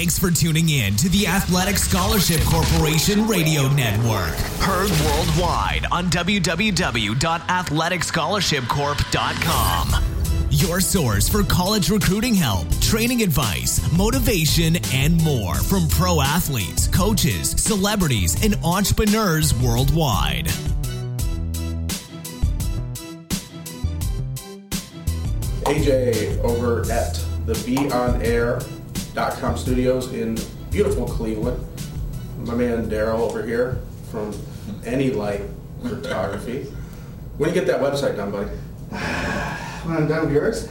Thanks for tuning in to the Athletic Scholarship Corporation Radio Network. Heard worldwide on www.athleticscholarshipcorp.com. Your source for college recruiting help, training advice, motivation, and more from pro athletes, coaches, celebrities, and entrepreneurs worldwide. AJ over at the BeOnAir.com studios in beautiful Cleveland. My man Daryl over here from Any Light Photography. When you get that website done, buddy? When I'm done with yours?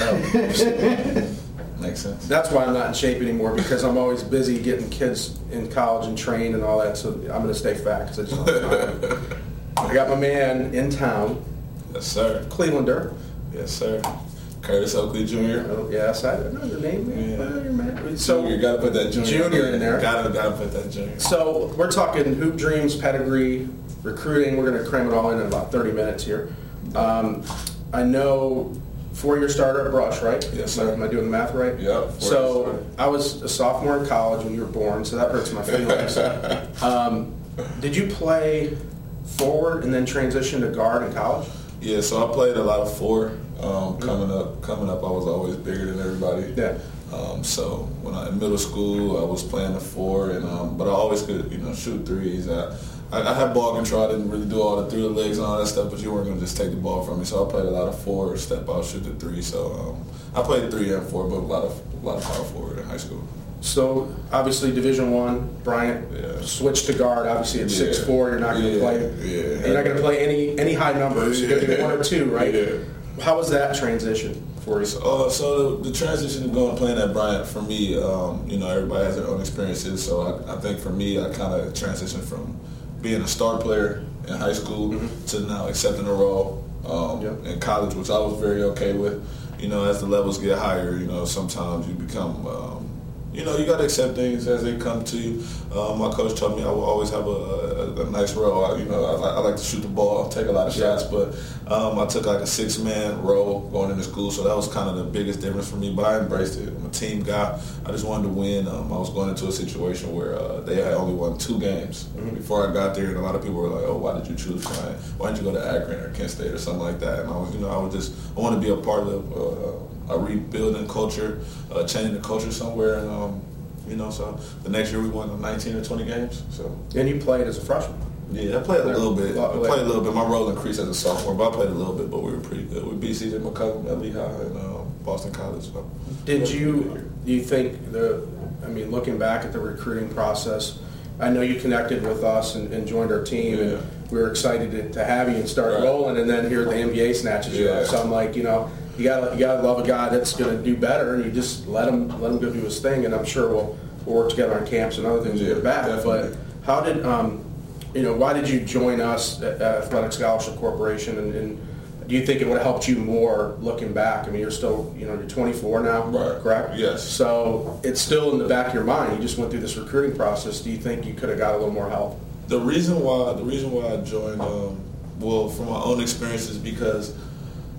Oh. Makes sense. That's why I'm not in shape anymore because I'm always busy getting kids in college and trained and all that. So I'm going to stay fat because I just don't have time. I got my man in town, Yes, sir. Clevelander. Yes, sir. Curtis Oakley Jr. Oh, yes, I don't know your name. Yeah. I know your man. So you gotta put that junior, Junior in there. Gotta gotta put that junior. So we're talking hoop dreams, pedigree, recruiting. We're going to cram it all in in about 30 minutes here. Um, I know four-year starter at Brush, right? Yes, sir. Am I doing the math right? Yep, So. I was a sophomore in college when you were born, so that hurts my feelings. um, did you play forward and then transition to guard in college? Yeah, so I played a lot of four. Um, coming up, coming up, I was always bigger than everybody. Yeah. Um, so when I in middle school, I was playing the four, and um, but I always could, you know, shoot threes. I, I, I had ball control. I didn't really do all the through the legs and all that stuff, but you weren't gonna just take the ball from me. So I played a lot of four, step out, shoot the three. So um, I played three and four, but a lot of a lot of power forward in high school. So obviously Division One, Bryant Yeah. switched to guard. Obviously at Yeah. six four, you're not going to Yeah. play. Yeah. You're not going to play any any high numbers. You're going to be one or two, right? How was that transition for you? Uh, so the, the transition of going playing at Bryant for me, um, you know, everybody has their own experiences. So I, I think for me, I kind of transitioned from being a star player in high school to now accepting a role um, Yeah. in college, which I was very okay with. You know, as the levels get higher, you know, sometimes you become, um, you know, you got to accept things as they come to you. Uh, my coach told me I will always have a, a, a nice role. I, you know, I, like- I like to shoot the ball, take a lot of shots, but um, I took like a six man role going into school, so that was kind of the biggest difference for me. But I embraced it. I'm a team guy. I just wanted to win. Um, I was going into a situation where uh, they had only won two games before I got there, and a lot of people were like, "Oh, why did you choose? Why didn't you go to Akron or Kent State or something like that?" And I was, you know, I was just I want to be a part of uh, a rebuilding culture, uh, changing the culture somewhere, and um, you know, so the next year we won 19 or 20 games. So And you played as a freshman. yeah, I played a little bit. I played a little bit. My role increased as a sophomore, but I played a little bit. But we were pretty good. We beat CJ McCollum at Lehigh and uh, Boston College. So. Did you do you think the? I mean, looking back at the recruiting process, I know you connected with us and, and joined our team, Yeah. and we were excited to, to have you and start Right. rolling. And then here the NBA snatches you Yeah. up. So I'm like, you know, you gotta you gotta love a guy that's going to do better, and you just let him let him go do his thing. And I'm sure we'll, we'll work together on camps and other things Yeah, you're back. definitely. But how did um, you know? Why did you join us at at Athletic Scholarship Corporation? And, and do you think it would have helped you more looking back? I mean, you're still you know you're 24 now, Right. correct? Yes. So it's still in the back of your mind. You just went through this recruiting process. Do you think you could have got a little more help? The reason why the reason why I joined, um, well, from my own experiences, because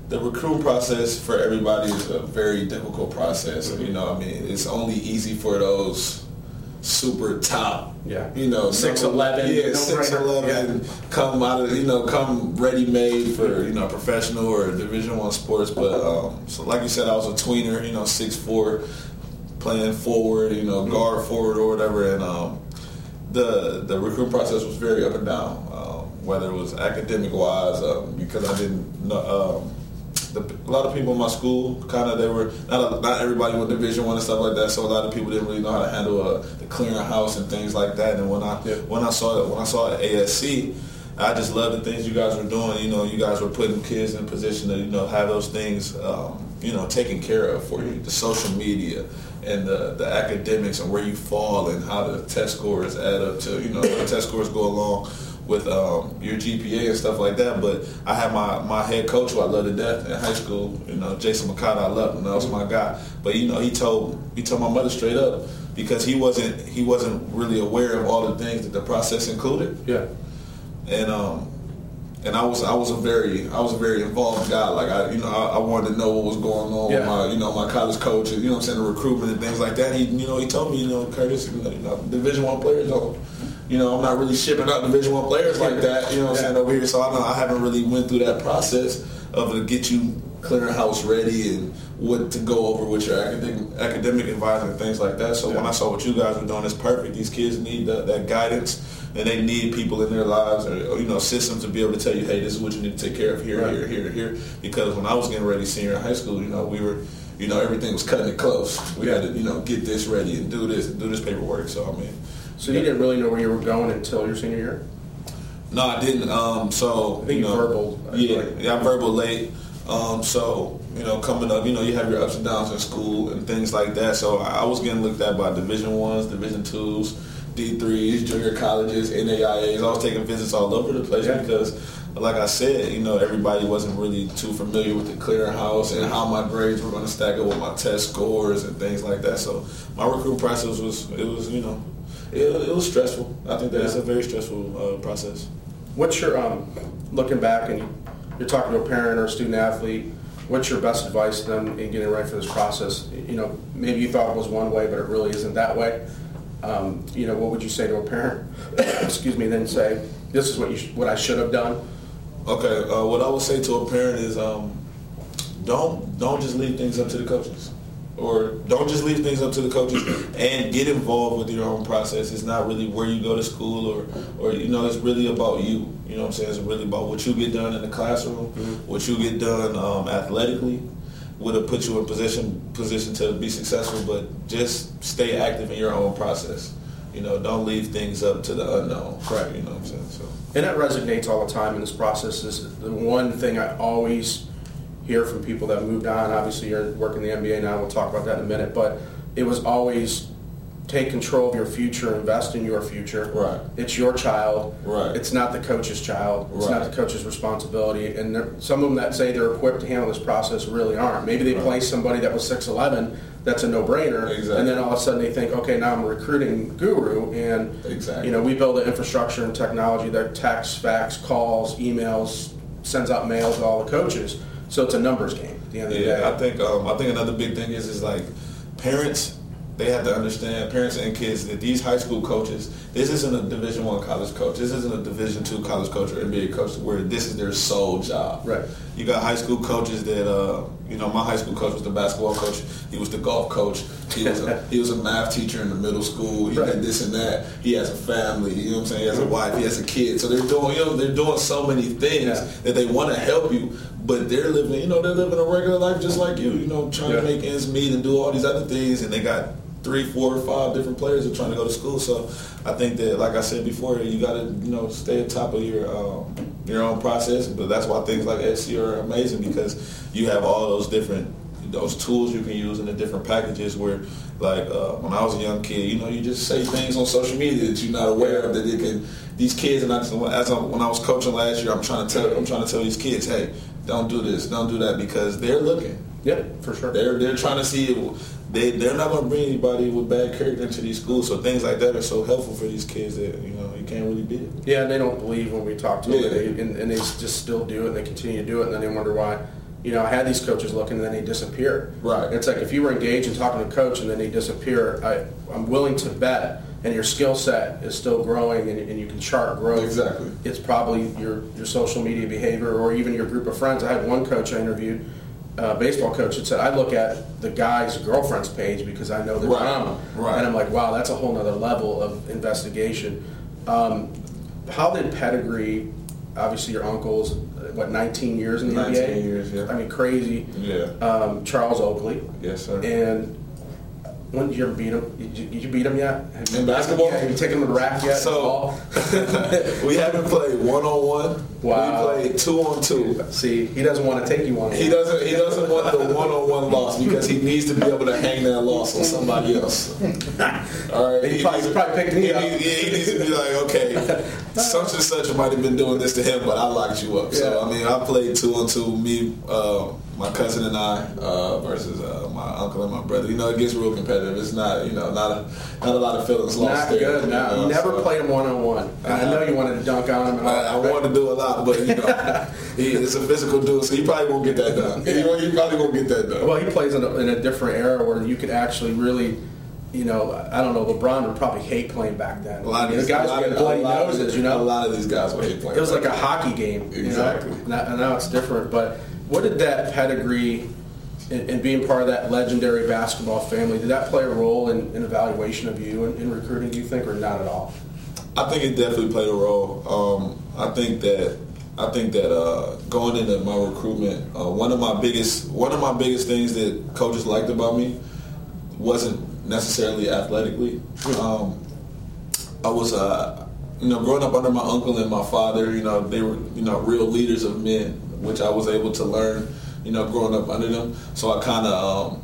the recruiting process for everybody is a very difficult process. You know, I mean, it's only easy for those super top. Yeah. You know, 6'11", Yeah, no six brainer. eleven. Come out of you know, come ready made for you know professional or Division One sports. But um, so, like you said, I was a tweener. You know, six four, playing forward. You know, guard forward or whatever, and um, the the recruit process was very up and down. Um, whether it was academic wise, um, because I didn't know. The, a lot of people in my school kind of they were not not everybody went Division One and stuff like that. So a lot of people didn't really know how to handle uh, the clearinghouse and things like that. And when I Yeah. when I saw when I saw ASC, I just love the things you guys were doing. You know, you guys were putting kids in a position to you know have those things um, you know taken care of for you. The social media and the, the academics and where you fall and how the test scores add up to you know the test scores go along with um, your GPA and stuff like that. But I had my, my head coach who I loved to death in high school. You know, Jason McConnell, I loved him. That was my guy. But you know, he told he told my mother straight up because he wasn't he wasn't really aware of all the things that the process included. Yeah. And um, and I was I was a very I was a very involved guy. Like I you know I, I wanted to know what was going on Yeah. with my you know my college coach. You know what I'm saying the recruitment and things like that. He you know he told me you know Curtis you know Division One players don't. You know, I'm not really shipping out Division One players like that. You know what I'm saying over here, so I know I haven't really went through that process of to get you clearing house ready and what to go over with your academic academic advisor and things like that. So when I saw what you guys were doing, it's perfect. These kids need that, that guidance and they need people in their lives or, or, you know systems to be able to tell you, hey, this is what you need to take care of here, Right. here, here, here. Because when I was getting ready senior in high school, you know, we were. You know, everything was cutting it close. We had to, you know, get this ready and do this and do this paperwork. So, I mean, So you didn't really know where you were going until your senior year? No, I didn't. Um, so I think you know, verbal, Yeah, think. yeah, I verbal late. Um, so you know, coming up, you know, you have your ups and downs in school and things like that. So I was getting looked at by Division ones, Division twos, D threes, junior colleges, NAIAs. I was taking visits all over the place Yeah. because, like I said, you know, everybody wasn't really too familiar with the clearinghouse and how my grades were going to stack up with my test scores and things like that. So my recruiting process was, it was, you know, it, it was stressful. I think that it's a very stressful uh, process. What's your um, looking back and you're talking to a parent or a student athlete? What's your best advice to them in getting ready for this process? You know, maybe you thought it was one way, but it really isn't that way. Um, you know, what would you say to a parent? Excuse me. Then say, "This is what you sh- what I should have done." Okay, uh, what I would say to a parent is um, don't don't just leave things up to the coaches, or don't just leave things up to the coaches, and get involved with your own process. It's not really where you go to school, or or you know, it's really about you. You know what I'm saying? It's really about what you get done in the classroom, what you get done um, athletically. Would have put you in position position to be successful, but just stay active in your own process. You know, don't leave things up to the unknown. Right. You know what I'm saying? So. And that resonates all the time in this process. Is the one thing I always hear from people that moved on. Obviously, you're working the NBA now. We'll talk about that in a minute. But it was always take control of your future, invest in your future. Right. It's your child. Right. It's not the coach's child. It's not the coach's responsibility. And there, some of them that say they're equipped to handle this process really aren't. Maybe they Right. place somebody that was 6'11", that's a no-brainer. Exactly. And then all of a sudden they think, okay, now I'm a recruiting guru. And, Exactly. you know, we build an infrastructure and technology that texts, fax, calls, emails, sends out mail to all the coaches. So it's a numbers game at the end of the day. Yeah, I think um, I think another big thing is is like parents. They have to understand, parents and kids, that these high school coaches, this isn't a Division One college coach. This isn't a Division Two college coach or NBA coach where this is their sole job. Right. You got high school coaches that, uh, you know, my high school coach was the basketball coach. He was the golf coach. He was a, he was a math teacher in the middle school. He Right. did this and that. He has a family. You know what I'm saying? He has a wife. He has a kid. So they're doing, you know, they're doing so many things Yeah. that they want to help you, but they're living, you know, they're living a regular life just like you. You know, trying Yeah. to make ends meet and do all these other things, and they got three, four, five different players that are trying to go to school. So I think that, like I said before, you got to, you know, stay at top of your um, your own process. But that's why things like SC are amazing because you have all those different those tools you can use in the different packages where like uh, when I was a young kid, you know, you just say things on social media that you're not aware of that it can these kids and I as I, when I was coaching last year, I'm trying to tell I'm trying to tell these kids, hey, don't do this, don't do that because they're looking. yeah, for sure. They're they're trying to see they they're not going to bring anybody with bad character into these schools. So things like that are so helpful for these kids that you know really beat it. Yeah, and they don't believe when we talk to them, Yeah. and, they, and, and they just still do it, and they continue to do it, and then they wonder why. You know, I had these coaches looking, and then they disappear. Right. It's like if you were engaged and talking to a coach, and then they disappear. I, I'm willing to bet, and your skill set is still growing, and, and you can chart growth. Exactly. It's probably your your social media behavior, or even your group of friends. I had one coach I interviewed. Uh, baseball coach that said I look at the guy's girlfriend's page because I know the Right. drama, Right. and I'm like, wow, that's a whole nother level of investigation. Um, how did pedigree? Obviously, your uncle's what 19 years in the 19 NBA. years, yeah. I mean, crazy. Yeah. Um, Charles Oakley. Yes, sir. And when did you ever beat him? Did you, did you beat him yet? Have you- In basketball? Yeah, have you taken him to the rack yet? So- we haven't played one on one. Wow. We played two on two. See, he doesn't want to take you on. He doesn't. He doesn't want the one-on-one loss because he needs to be able to hang that loss on somebody else. All right. He probably- probably picked me he, up. needs- he needs to be like, okay, such and such might have been doing this to him, but I locked you up. So Yeah. I mean, I played two on two. Me, uh, my cousin and I uh, versus uh, my uncle and my brother. You know, it gets real competitive. It's not, you know, not a not a lot of feelings lost. Not there, good. you No, know, you never so- played him one on one. I know you wanted to dunk on him. I, I wanted to do a lot, but you know, he is a physical dude, so he probably won't get that done. You he probably won't get that done. Well, he plays in a, in a different era where you could actually really, you know, I don't know. LeBron would probably hate playing back then. a lot of these the guys a lot of- bloody a lot of- noses, you know. A lot of these guys would hate playing. It was like a hockey game. you know? Exactly. Now- and now it's different. But what did that pedigree and, and being part of that legendary basketball family, did that play a role in, in evaluation of you in, in recruiting, do you think, or not at all? I think it definitely played a role. Um, I think that I think that uh, going into my recruitment, uh, one of my biggest one of my biggest things that coaches liked about me wasn't necessarily athletically. Um, I was, uh, you know, growing up under my uncle and my father. You know, they were, you know, real leaders of men, which I was able to learn. You know, growing up under them. So I kind of, um,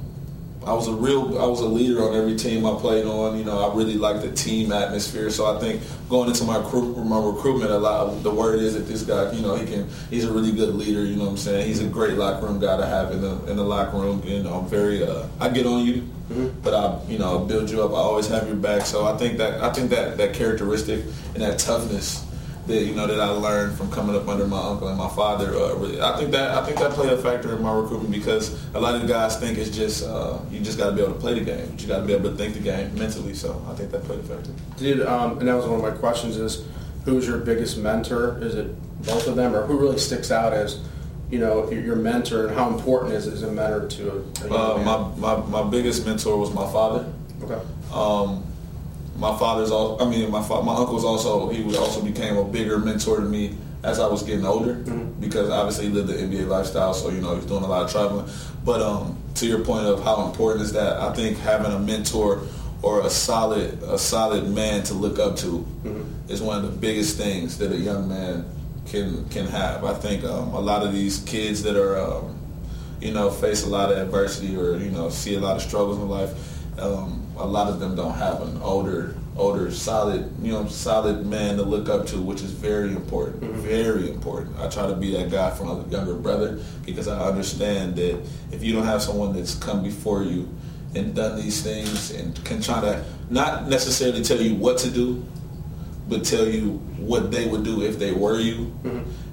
I was a real, I was a leader on every team I played on. You know, I really liked the team atmosphere. So I think going into my recruit, my recruitment, a lot. The word is that this guy, you know, he can, he's a really good leader. You know what I'm saying? He's a great locker room guy to have in the in the locker room. You know, I'm very, uh, I get on you, but I, you know, build you up. I always have your back. So I think that I think that that characteristic and that toughness that you know that I learned from coming up under my uncle and my father. Uh, really, I think that I think that played a factor in my recruitment because a lot of the guys think it's just uh, you just got to be able to play the game, but you got to be able to think the game mentally. So I think that played a factor. Did um, and that was one of my questions: is who's your biggest mentor? Is it both of them, or who really sticks out as you know your your mentor, and how important is is a mentor to a, Uh, man? my, my my biggest mentor was my father. okay. Um, my father's also, I mean, my fa- my uncle's also, he was also became a bigger mentor to me as I was getting older because obviously he lived the NBA lifestyle, so you know he's doing a lot of traveling. But um, to your point of how important is that, I think having a mentor or a solid a solid man to look up to is one of the biggest things that a young man can can have. I think um, a lot of these kids that are um, you know, face a lot of adversity or, you know, see a lot of struggles in life, um, a lot of them don't have an older, older, solid, you know, solid man to look up to, which is very important, very important. I try to be that guy for my younger brother because I understand that if you don't have someone that's come before you and done these things and can try to not necessarily tell you what to do, but tell you what they would do if they were you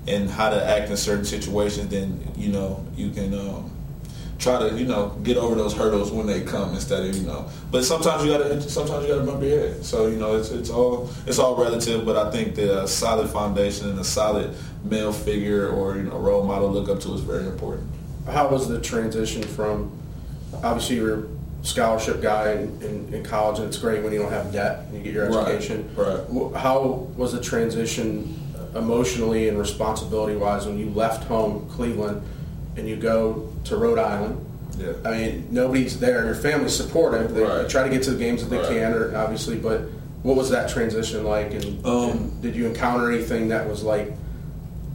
and how to act in certain situations, then you know you can um, try to you know get over those hurdles when they come instead of you know. But sometimes you gotta sometimes you gotta bump your head. So you know it's it's all it's all relative. But I think that a uh, solid foundation and a solid male figure or you know role model to look up to is very important. How was the transition from obviously you're a scholarship guy in, in, in college and it's great when you don't have debt and you get your education. right. Wh- How was the transition emotionally and responsibility wise when you left home Cleveland and you go to Rhode Island? Yeah. I mean, nobody's there. Your family's supportive. They, Right. try to get to the games that they Right. can, or obviously. But what was that transition like? And, Um, and did you encounter anything that was like,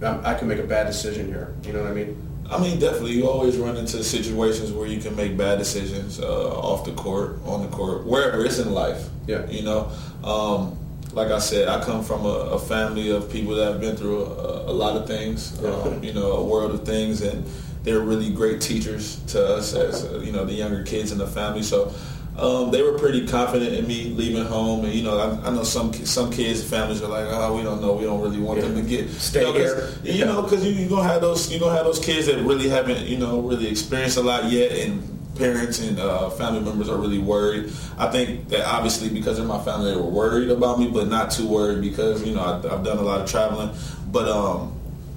I, I can make a bad decision here? You know what I mean? I mean, definitely, you always run into situations where you can make bad decisions uh, off the court, on the court, wherever it's in life. Yeah. You know, um, like I said, I come from a, a family of people that have been through a, a lot of things. Um, you know, a world of things, and they're really great teachers to us as uh, you know the younger kids in the family. So. Um, they were pretty confident in me leaving home, and you know, I, I know some some kids, and families are like, "Oh, we don't know, we don't really want them to get Stay you know, here. You know, because you, you're gonna have those you're gonna have those kids that really haven't you know really experienced a lot yet, and parents and uh, family members are really worried. I think that obviously because of my family, they were worried about me, but not too worried because you know I, I've done a lot of traveling. But um,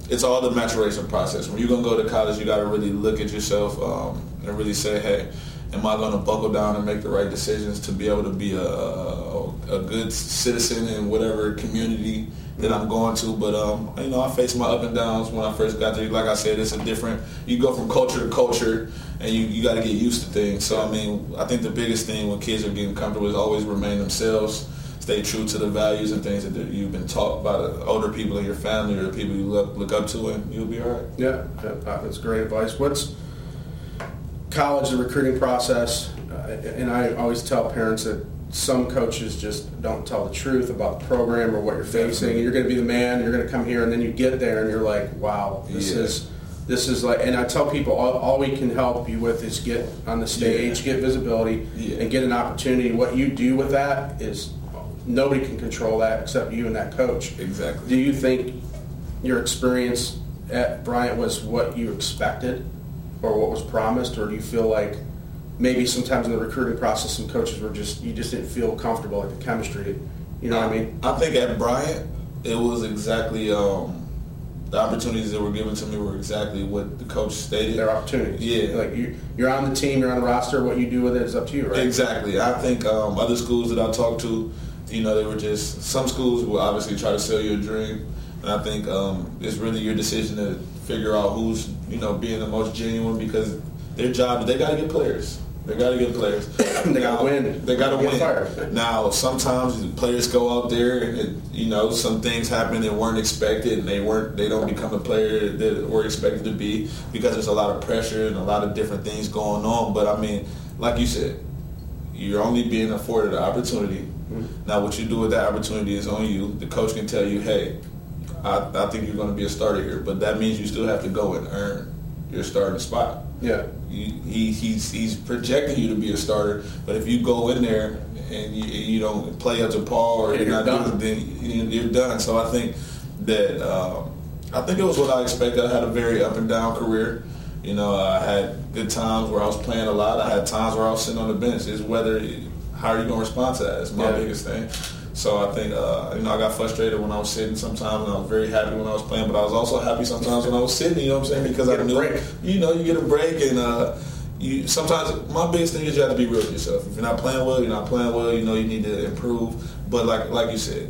it's all the maturation process. When you're gonna go to college, you got to really look at yourself um, and really say, hey. Am I to buckle down and make the right decisions to be able to be a, a, a good citizen in whatever community that I'm going to? But um, you know, I faced my up and downs when I first got there. Like I said, it's a different. You go from culture to culture, and you, you got to get used to things. So I mean, I think the biggest thing when kids are getting comfortable is always remain themselves. Stay true to the values and things that you've been taught by the older people in your family or the people you look, look up to, and you'll be all right. Yeah, uh, that's great advice. What's college, the recruiting process? Uh, and I always tell parents that some coaches just don't tell the truth about the program or what you're facing. You're going to be the man. You're going to come here, and then you get there, and you're like, "Wow, this Yeah. is this is like, and I tell people all, all we can help you with is get on the stage, Yeah. get visibility, Yeah. and get an opportunity. What you do with that is nobody can control that except you and that coach. Exactly. Do you think your experience at Bryant was what you expected or what was promised, or do you feel like maybe sometimes in the recruiting process some coaches were just you just didn't feel comfortable like the chemistry? You know what I mean? I think at Bryant, it was exactly um, the opportunities that were given to me were exactly what the coach stated. Their opportunities. Yeah. Like you, you're on the team, you're on the roster. What you do with it is up to you, right? Exactly. I think um, other schools that I talked to, you know, they were just some schools will obviously try to sell you a dream, and I think um, it's really your decision to figure out who's you know being the most genuine because their job is they got to get players. They got to get players. They gotta win. They got to win. fired. Now, sometimes the players go out there and it, you know some things happen that weren't expected, and they weren't. They don't become the player that were expected to be because there's a lot of pressure and a lot of different things going on. But I mean, like you said, you're only being afforded the opportunity. Now, what you do with that opportunity is on you. The coach can tell you, "Hey, I, I think you're going to be a starter here," but that means you still have to go and earn your starting spot. Yeah. You, he, he's he's projecting you to be a starter, but if you go in there and you, you don't play up to par or Yeah, you're you're not done. doing, then you- you're done. So I think that um, I think it was what I expected. I had a very up and down career. You know, I had good times where I was playing a lot. I had times where I was sitting on the bench. It's whether how are you going to respond to that? It's my Yeah. biggest thing. So I think uh, you know I got frustrated when I was sitting sometimes, and I was very happy when I was playing. But I was also happy sometimes when I was sitting. You know what I'm saying? Because Get I a knew, break. you know, you get a break, and uh, you sometimes my biggest thing is you have to be real with yourself. If you're not playing well, you're not playing well. You know, you need to improve. But like like you said,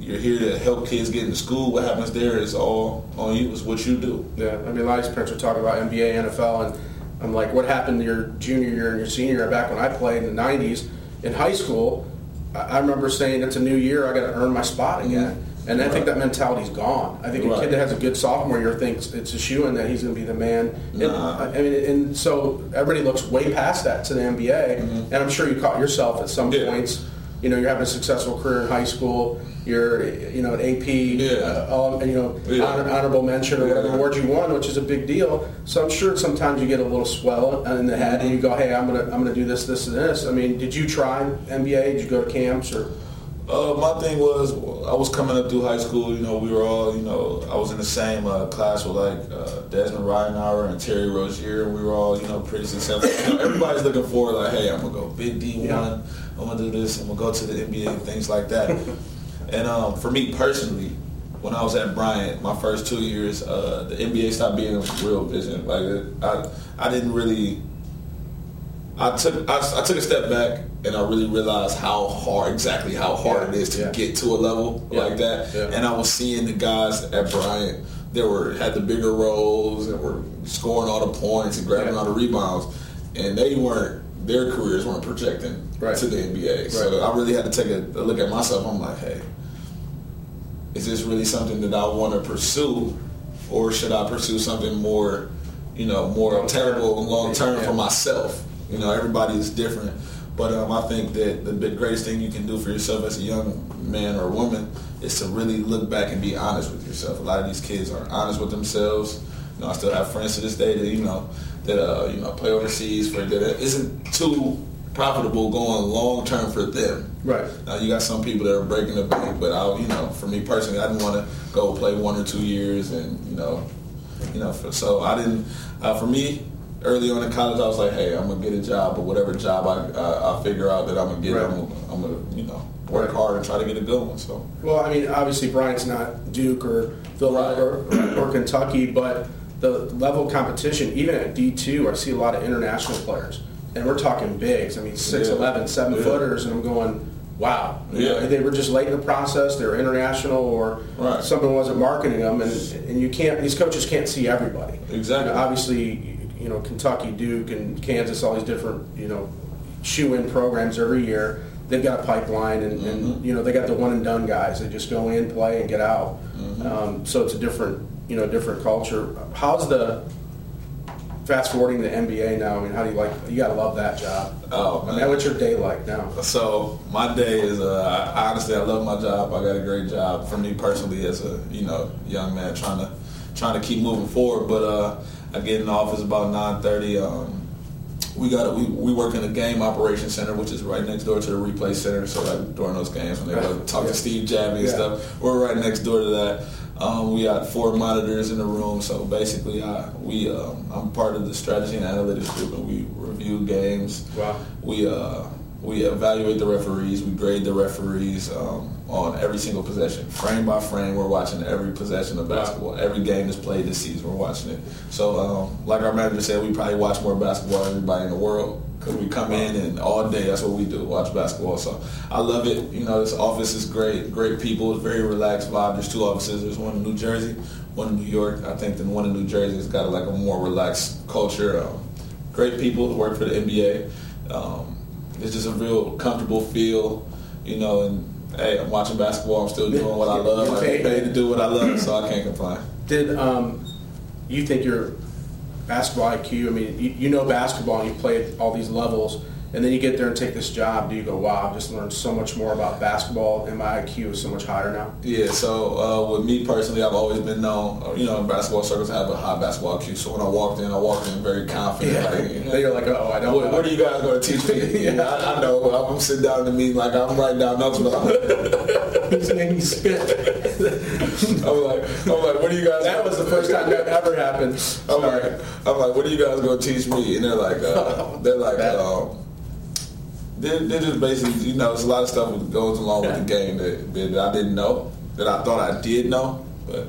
you're here to help kids get into school. What happens there is all on you. It's what you do. Yeah, I mean, a lot of these parents are talking about NBA, NFL, and I'm like, what happened to your junior year and your senior year? Back when I played in the '90s in high school, I remember saying it's a new year, I got to earn my spot again. And I think that mentality's gone. I think a kid that has a good sophomore year thinks it's a shoe in that he's going to be the man. And, Nah. I mean, and so everybody looks way past that to the NBA. Mm-hmm. And I'm sure you caught yourself at some Yeah. points. You know, you're having a successful career in high school. You're, you know, an AP, Yeah. uh, you know, Yeah. honor, honorable mention or whatever Yeah. award you won, which is a big deal. So I'm sure sometimes you get a little swell in the head, and you go, "Hey, I'm gonna, I'm gonna do this, this, and this." I mean, did you try NBA? Did you go to camps or? Uh, my thing was, I was coming up through high school. You know, we were all, you know, I was in the same uh, class with like uh, Desmond Ridenauer and Terry Rozier, and we were all, you know, pretty successful. Everybody's looking forward, like, hey, I'm gonna go big D one. I'm gonna do this. I'm gonna go to the NBA and things like that. and um, for me personally, when I was at Bryant, my first two years, uh, the NBA stopped being a real vision. Like, I, I didn't really. I took I, I took a step back and I really realized how hard exactly how hard it is to yeah. get to a level Yeah, like that. yeah. And I was seeing the guys at Bryant that were had the bigger roles and were scoring all the points and grabbing all the rebounds, and they weren't their careers weren't projecting Right. to the NBA. So Right. I really had to take a, a look at myself. I'm like, hey, is this really something that I want to pursue, or should I pursue something more, you know, more Long and long term Yeah. for myself? You know, everybody is different, but um, I think that the big greatest thing you can do for yourself as a young man or woman is to really look back and be honest with yourself. A lot of these kids aren't honest with themselves. You know, I still have friends to this day that you know that uh, you know play overseas for that isn't too profitable going long term for them. Right. Now you got some people that are breaking the bank, but I, you know, for me personally, I didn't want to go play one or two years, and you know, you know, for, so I didn't. Uh, for me, early on in college, I was like, hey, I'm gonna get a job, but whatever job I uh, I figure out that I'm gonna get, Right. I'm, gonna, I'm gonna you know work Right. hard and try to get a good one. So Well, I mean, obviously Bryant's not Duke or Villanova or, or Kentucky, but the level of competition, even at D two, I see a lot of international players, and we're talking bigs. I mean, 6'11", 7 Yeah. footers, and I'm going, wow. You know, they were just late in the process. They were international, or Right. someone wasn't marketing them, and and you can't. These coaches can't see everybody. Exactly. You know, obviously, you know, Kentucky, Duke, and Kansas, all these different, you know, shoe-in programs every year. They've got a pipeline, and, and you know, they got the one and done guys. They just go in, play, and get out. Um, so it's a different, you know, different culture. How's the fast forwarding to the NBA now? I mean, how do you like? You gotta love that job. Oh, I mean, man. what's your day like now? So my day is uh, honestly I love my job. I got a great job. For me personally, as a you know young man trying to trying to keep moving forward. But uh, I get in the office about 9:30. Um, we got we, we work in the game operations center, which is right next door to the replay center. So like during those games when they go talk Yeah. to Steve Javie and Yeah. stuff, we're right next door to that. Um, we got four monitors in the room, so basically, I, we um, I'm part of the strategy and analytics group, and we review games. Wow. We uh, we evaluate the referees, we grade the referees um, on every single possession, frame by frame. We're watching every possession of basketball. Every game that's played this season, we're watching it. So, um, like our manager said, we probably watch more basketball than everybody in the world because we come in and all day that's what we do, watch basketball. So I love it. You know, this office is great, great people. It's very relaxed vibe. There's two offices. There's one in New Jersey, one in New York. I think the one in New Jersey has got like a more relaxed culture. Um, great people who work for the NBA. Um, it's just a real comfortable feel, you know. And hey, I'm watching basketball. I'm still doing what I love. I get paid to do what I love, so I can't complain. Did um, you think your basketball IQ? I mean, you, you know basketball and you play at all these levels, and then you get there and take this job. Do you go, "Wow, I've just learned so much more about basketball, and my IQ is so much higher now"? Yeah, so uh, with me personally, I've always been known, uh, you know, in basketball circles, I have a high basketball IQ. So when I walked in, I walked in very confident. Like, you know, Then you're like, "Oh, I don't." what, know. what are you guys going to teach me? Yeah. I, I know. I'm sitting down in the meeting like I'm writing down notes, but I'm, He's making me spit. I'm like, I'm like, what are you guys? That was the first time that ever happened. I'm like, I'm like, what are you guys going to teach me? And they're like, uh, they're like, um, they're, they're just basically, you know, there's a lot of stuff that goes along with the game that, that I didn't know, that I thought I did know, but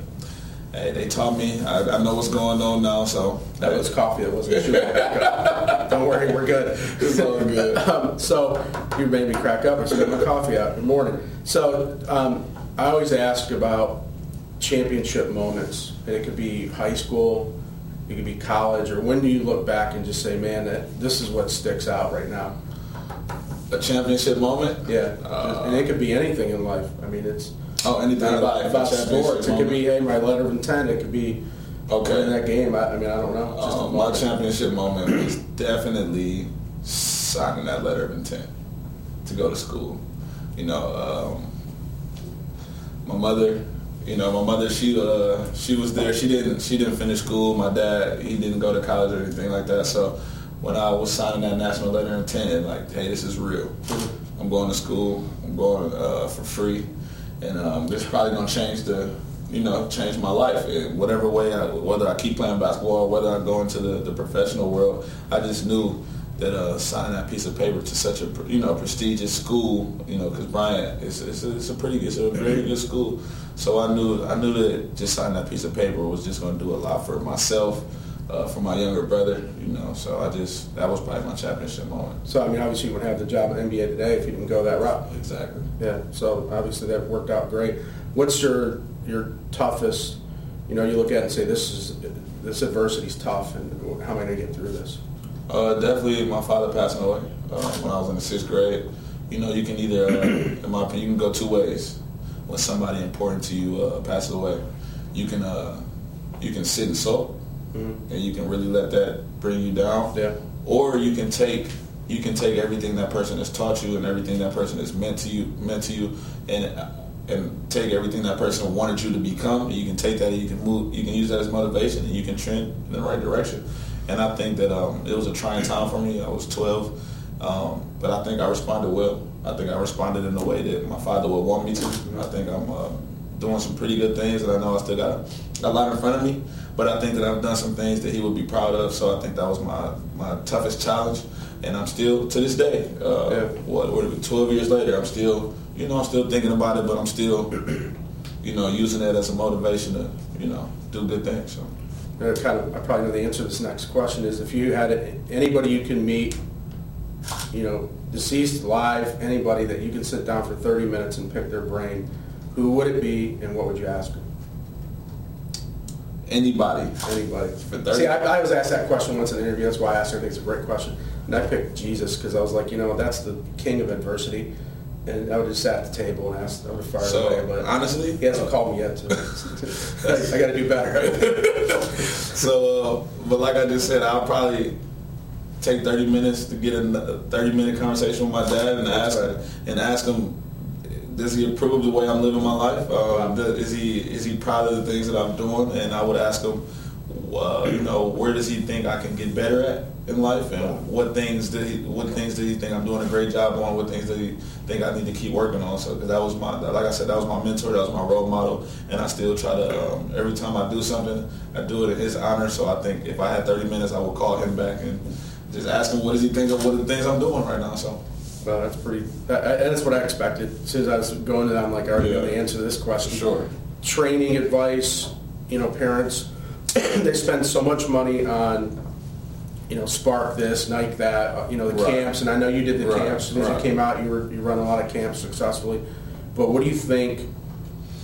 hey, they taught me. I, I know what's going on now, so That was coffee. That wasn't. Don't worry, we're good. It's all good. Um, so you made me crack up. I spit my coffee out in the morning. So um, I always ask about championship moments, and it could be high school, it could be college, or when do you look back and just say, "Man, that this is what sticks out right now." a championship moment. Yeah, Uh, and it could be anything in life. I mean, it's Oh, anything about, about, sports. It could be, hey, my letter of intent. It could be Okay. winning that game. I, I mean, I don't know. Just Um, my championship moment was definitely signing that letter of intent to go to school. You know, um, my mother. You know, my mother. She uh, she was there. She didn't she didn't finish school. My dad he didn't go to college or anything like that. So when I was signing that national letter of intent, like, hey, this is real. I'm going to school. I'm going uh, for free, and um, this is probably gonna change the you know, change my life in whatever way. I, whether I keep playing basketball, or whether I go into the, the professional world, I just knew that uh, signing that piece of paper to such a you know prestigious school, you know, because Bryant is it's, it's a pretty it's a very good school. So I knew I knew that just signing that piece of paper was just going to do a lot for myself, uh, for my younger brother, you know. So I just that was probably my championship moment. So I mean, obviously, you wouldn't have the job at NBA today if you didn't go that route. Exactly. Yeah. So obviously, that worked out great. What's your your toughest? You know, you look at it and say, "This is this adversity's tough, and how am I going to get through this?" Uh, definitely, my father passing away uh, when I was in the sixth grade. You know, you can either, uh, in my opinion, you can go two ways. When somebody important to you uh, passes away, you can uh, you can sit and sulk, and you can really let that bring you down. Yeah. Or you can take you can take everything that person has taught you and everything that person has meant to you meant to you, and and take everything that person wanted you to become. And you can take that and you can move. You can use that as motivation, and you can trend in the right direction. And I think that um, it was a trying time for me. I was 12, um, but I think I responded well. I think I responded in the way that my father would want me to. I think I'm uh, doing some pretty good things, and I know I still got a lot in front of me. But I think that I've done some things that he would be proud of. So I think that was my my toughest challenge, and I'm still to this day. Uh, Yeah. What, what 12 years later, I'm still you know I'm still thinking about it, but I'm still you know using that as a motivation to you know do good things. So. Uh, kind of, I probably know the answer to this next question is if you had anybody you can meet, you know, deceased, live, anybody that you can sit down for 30 minutes and pick their brain, who would it be and what would you ask them? Anybody. Anybody. See, I, I was asked that question once in an interview. That's why I asked her. I think it's a great question. And I picked Jesus because I was like, you know, that's the king of adversity. And I would just sat at the table and asked, I would have fired So away. But honestly, he hasn't called me yet. So I, got to do better. So, uh, but like I just said, I'll probably take 30 minutes to get a 30 minute conversation with my dad and ask right. and ask him does he approve of the way I'm living my life? Um, does, is he is he proud of the things that I'm doing? And I would ask him, uh, you know, where does he think I can get better at in life, and what things did he what things did he think I'm doing a great job on? What things did he think I need to keep working on? So, because that was my like I said, that was my mentor, that was my role model, and I still try to um, every time I do something, I do it in his honor. So I think if I had 30 minutes, I would call him back and just ask him what does he think of what the things I'm doing right now. So. Well, that's pretty. That, that's what I expected. As soon as I was going to that, I'm like, I already know Yeah. the answer to this question. Sure. Training advice. You know, parents they spend so much money on, you know, Spark this, Nike that. uh, You know, the Right. camps, and I know you did the Right, camps. As soon as right. you came out, you were you run a lot of camps successfully. But what do you think?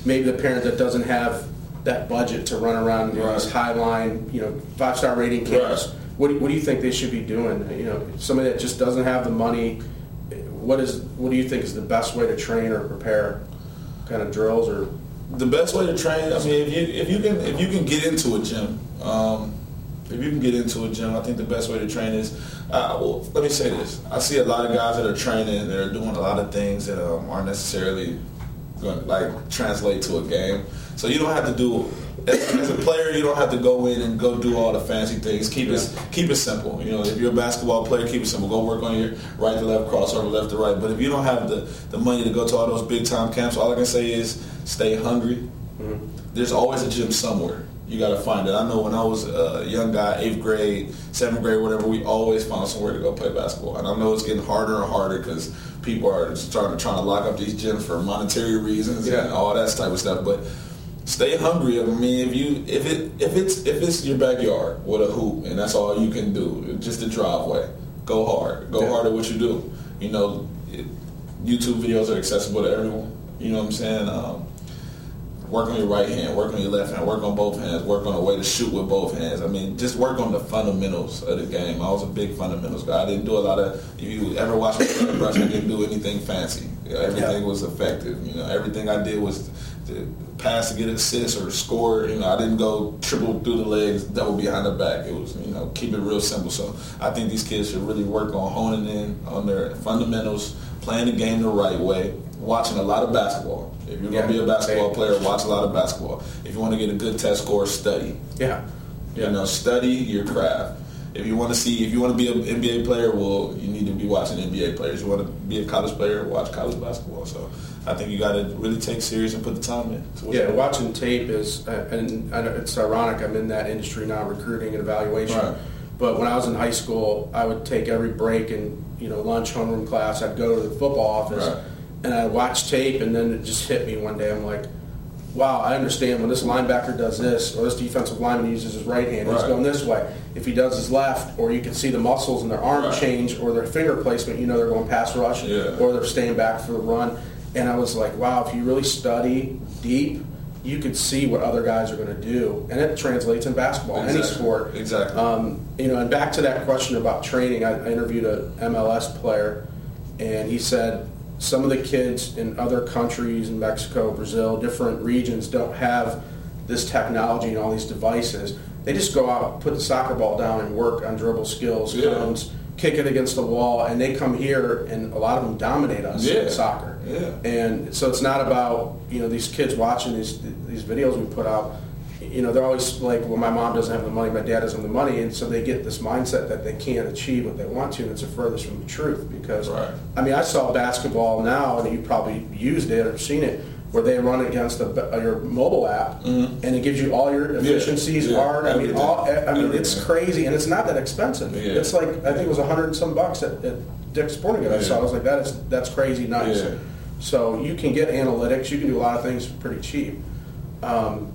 Maybe the parent that doesn't have that budget to run around you know, these high line, you know, five star rating camps. What do, what do you think they should be doing? You know, somebody that just doesn't have the money. What is what do you think is the best way to train or prepare? Kind of drills or the best way to train. I mean, if you if you can if you can get into a gym, um, if you can get into a gym, I think the best way to train is. Uh, well, let me say this: I see a lot of guys that are training, that are doing a lot of things that um, aren't necessarily going to like translate to a game. So you don't have to do. As, as a player, you don't have to go in and go do all the fancy things. Keep it keep it simple. You know, if you're a basketball player, keep it simple. Go work on your right to left crossover, left to right. But if you don't have the, the money to go to all those big time camps, all I can say is stay hungry. Mm-hmm. There's always a gym somewhere. You got to find it. I know when I was a young guy, eighth grade, seventh grade, whatever, we always found somewhere to go play basketball. And I know it's getting harder and harder because people are starting to trying to lock up these gyms for monetary reasons Yeah. and all that type of stuff. But stay hungry. I mean, if you if it if it's if it's your backyard with a hoop and that's all you can do, just the driveway, go hard. Go Yeah. hard at what you do. You know, it, YouTube videos are accessible to everyone. You know what I'm saying? Um, work on your right hand, work on your left hand, work on both hands, work on a way to shoot with both hands. I mean, just work on the fundamentals of the game. I was a big fundamentals guy. I didn't do a lot of. If you ever watch me brush, I didn't do anything fancy. Everything Yeah. was effective. You know, everything I did was to pass to get an assist or score. You know, I didn't go triple through the legs, double behind the back. It was you know keep it real simple. So I think these kids should really work on honing in on their fundamentals, playing the game the right way, watching a lot of basketball. If you're Yeah. gonna be a basketball player, watch a lot of basketball. If you want to get a good test score, study. yeah, You know, study your craft. If you want to see, if you want to be an NBA player, well, you need to be watching NBA players. You want to be a college player, watch college basketball. So I think you got to really take serious and put the time in. what yeah. Watching tape is, uh, and it's ironic. I'm in that industry now, recruiting and evaluation. Right. But when I was in high school, I would take every break and you know lunch, homeroom class. I'd go to the football office Right. and I'd watch tape, and then it just hit me one day. I'm like, wow, I understand when this linebacker does this, or this defensive lineman uses his right hand, he's going this way. If he does his left, or you can see the muscles in their arm Right. change, or their finger placement, you know they're going pass rush, Yeah. or they're staying back for the run. And I was like, wow, if you really study deep, you could see what other guys are going to do, and it translates in basketball, any sport. Exactly. Um, you know, and back to that question about training, I, I interviewed a MLS player, and he said some of the kids in other countries, in Mexico, Brazil, different regions, don't have this technology and all these devices. They just go out, put the soccer ball down, and work on dribble skills, Yeah. cones, kick it against the wall, and they come here, and a lot of them dominate us Yeah. in soccer. Yeah. And so it's not about you know these kids watching these these videos we put out. You know they're always like, well, my mom doesn't have the money, my dad doesn't have the money, and so they get this mindset that they can't achieve what they want to, and it's the furthest from the truth. Because Right. I mean, I saw basketball now, and you probably used it or seen it, where they run against a, your mobile app, and it gives you all your efficiencies, Mm-hmm. yeah, hard. I mean, all, I mean, it's crazy, and it's not that expensive. Yeah. It's like I think it was a hundred and some bucks at, at Dick's Sporting Goods. I saw. I was like, that is that's crazy nice. Yeah. So you can get analytics. You can do a lot of things pretty cheap. Um,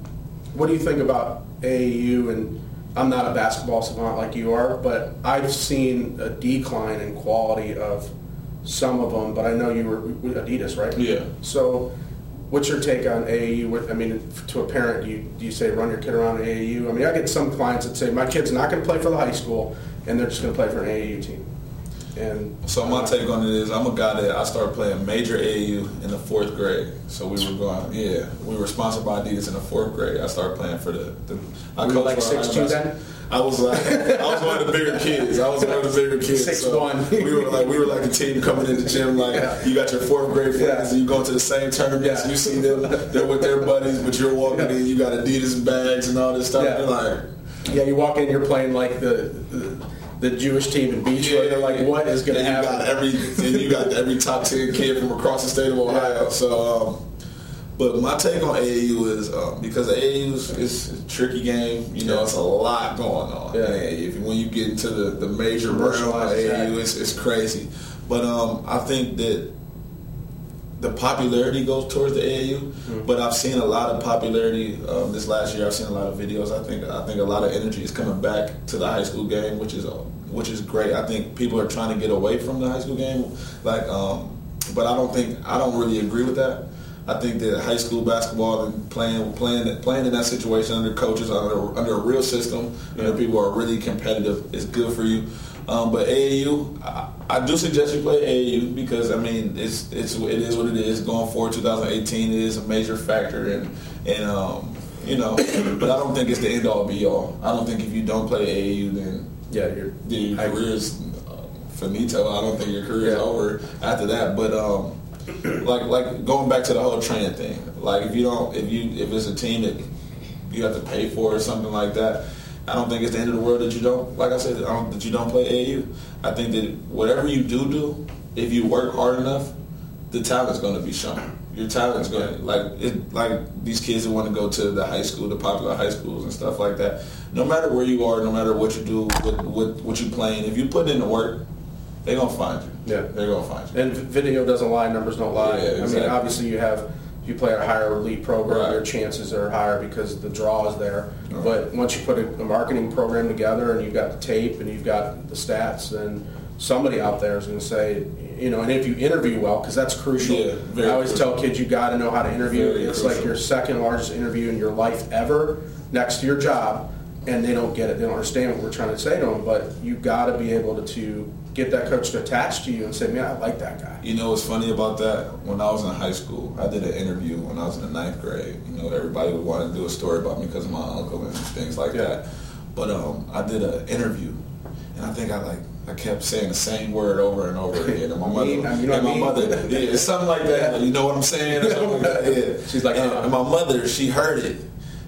what do you think about AAU? And I'm not a basketball savant like you are, but I've seen a decline in quality of some of them. But I know you were with Adidas, right? Yeah. So, what's your take on AAU? What, I mean, to a parent, do you, do you say run your kid around AAU? I mean, I get some clients that say my kid's not going to play for the high school, and they're just going to play for an AAU team. And So my take on it is, I'm a guy that I started playing major AAU in the fourth grade. So we were going, yeah, we were sponsored by Adidas in the fourth grade. I started playing for the. the I coached like for 6'2" Ohio then? I was like, I was one of the bigger kids. I was one of the bigger kids. Six so one. We were like, we were like a team coming in the gym. Like, Yeah. you got your fourth grade friends, Yeah. and you go to the same tournaments. Yeah. You see them, they're with their buddies, but you're walking Yeah. in. You got Adidas bags and all this stuff. Yeah. You're like, Yeah, you walk in, you're playing like the the, the Jewish team in Beachwood. They're like, what is going to you happen? got every, and you got every top ten kid from across the state of Ohio. Yeah. So, um, but my take on AAU is um, because AAU is a tricky game. You know, it's a lot going on. Yeah. If when you get into the the major realm of AAU, it's, it's crazy. But um, I think that the popularity goes towards the AAU, Mm-hmm. but I've seen a lot of popularity um, this last year. I've seen a lot of videos. I think I think a lot of energy is coming back to the high school game, which is which is great. I think people are trying to get away from the high school game, like, um, but I don't think I don't really agree with that. I think that high school basketball and playing playing playing in that situation under coaches under under a real system, under people who are really competitive is good for you. Um, but AAU, I, I do suggest you play AAU because I mean it's it's it is what it is. Going forward, 2018 it is a major factor, and and um, you know, but I don't think it's the end all be all. I don't think if you don't play AAU, then yeah, then your career is uh, finito. I don't think your career is Yeah. over after that. But um, like like going back to the whole training thing. Like if you don't, if you if it's a team that you have to pay for or something like that. I don't think it's the end of the world that you don't, like I said, I don't, that you don't play AU. I think that whatever you do do, if you work hard enough, the talent's going to be shown. Your talent's going to like it, like these kids that want to go to the high school, the popular high schools and stuff like that. No matter where you are, no matter what you do, what what, what you playing, if you put in the work, they're gonna find you. Yeah. they're gonna find you. And video doesn't lie, numbers don't lie. Yeah, exactly. I mean, obviously you have if you play a higher elite program, Right. your chances are higher because the draw is there. Right. But once you put a, a marketing program together and you've got the tape and you've got the stats, then somebody out there is going to say, you know, and if you interview well, because that's crucial. Yeah, I always crucial. tell kids you got to know how to interview. Very it's crucial. like your second largest interview in your life ever, next to your job, and they don't get it. They don't understand what we're trying to say to them. But you got to be able to, to get that coach to attach to you and say, man, I like that guy. You know what's funny about that? When I was in high school, I did an interview when I was in the ninth grade. You know, everybody would want to do a story about me because of my uncle and things like Yeah. that. But um, I did an interview, and I think I like I kept saying the same word over and over again. And my mother, you know and my I mean? mother, yeah, it's something like that. You know what I'm saying? Like that. Yeah. She's like, and, uh-uh. and my mother, she heard it,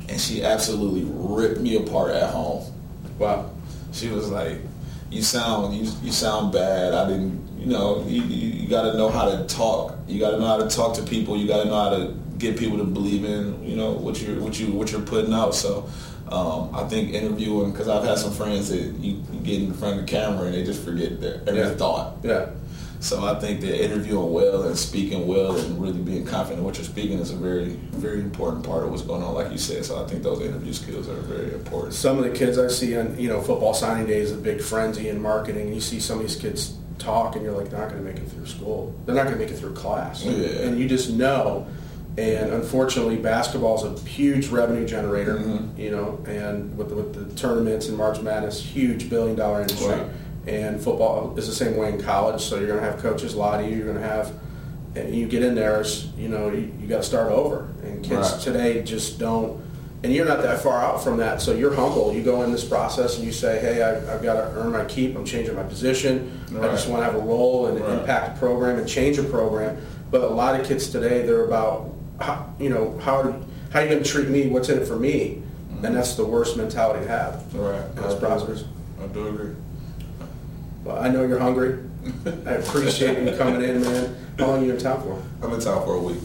and she absolutely ripped me apart at home. Wow. She was like, "You sound you, you sound bad. I didn't. You know, you, you, got to know how to talk. You got to know how to talk to people. You got to know how to get people to believe in you know what you what you what you're putting out. So." Um, I think interviewing because I've had some friends that you, you get in front of the camera and they just forget their every Yeah. thought. Yeah. So I think that interviewing well and speaking well and really being confident in what you're speaking is a very very important part of what's going on, like you said. So I think those interview skills are very important. Some of the kids I see on, you know, football signing day is a big frenzy in marketing. You see some of these kids talk, and you're like, they're not going to make it through school. They're not going to make it through class. Yeah. And you just know. And unfortunately, basketball is a huge revenue generator. Mhm. You know, and with the, with the tournaments and March Madness, huge billion dollar industry. Right. And football is the same way in college. So you're going to have coaches lie to you. You're going to have, and you get in there, you know, you, you got to start over. And kids Right. today just don't and you're not that far out from that, so you're humble. You go in this process and you say, "Hey, I, I've got to earn my keep. I'm changing my position. I just want to have a role and Right. impact a program and change a program." But a lot of kids today, they're about, how, you know, how how you going to treat me? What's in it for me? And mm-hmm. that's the worst mentality to have. Right. those processes. I do agree. Well, I know you're hungry. I appreciate you coming in, man. How long are you in town for? I'm in town for a week.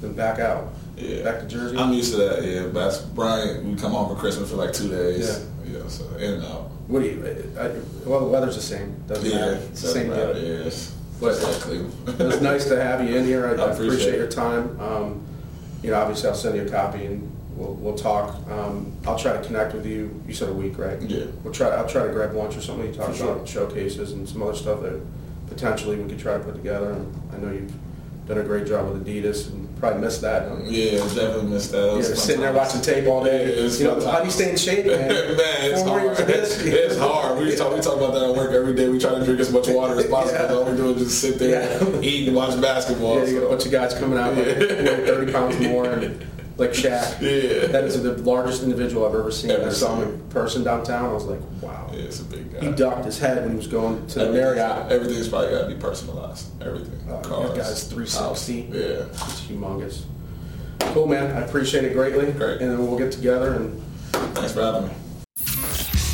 Then back out. Yeah. Back to Jersey. I'm used to that, yeah. But that's- Brian, we come home for Christmas for like two days. Yeah. Yeah, so in and out. what do you? I, well, the weather's the same. Doesn't Yeah, matter. It's the same matter, deal. It's But- just like Cleveland. it was nice to have you in here. I, I I appreciate appreciate your time. Um, you know, obviously, I'll send you a copy and we'll, we'll talk. Um, I'll try to connect with you. You said a week, right? Yeah. We'll try. I'll try to grab lunch or something. You talk For sure. about showcases and some other stuff that potentially we could try to put together. And I know you've done a great job with Adidas and probably missed that. Don't you? Yeah, definitely missed that. It Yeah, sitting there watching tape all day. Yeah, you know, how do you stay in shape, man? man, it's Four hard. this. it's hard. We talk, we talk about that at work every day. We try to drink as much water as possible. Yeah. All we do is just sit there, Yeah. eat, and watch basketball. Yeah, you got a bunch of guys coming out like Yeah. weigh 30 pounds more. And like Shaq. Yeah. That is the largest individual I've ever seen. Ever I saw him in person downtown. I was like, wow. Yeah, it's a big guy. He ducked his head when he was going to the Everything's, Marriott. everything's probably got to be personalized. Everything. Uh, Cars, that guy's 360. house. Yeah. It's humongous. Cool, man. I appreciate it greatly. Great. And then we'll get together and Thanks for having me.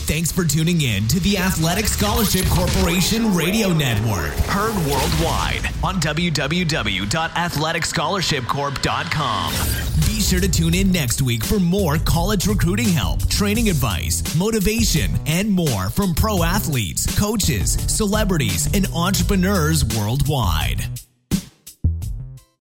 Thanks for tuning in to the Athletic Scholarship Corporation Radio Network. Heard worldwide on www.athleticscholarshipcorp.com. Be sure to tune in next week for more college recruiting help, training advice, motivation, and more from pro athletes, coaches, celebrities, and entrepreneurs worldwide.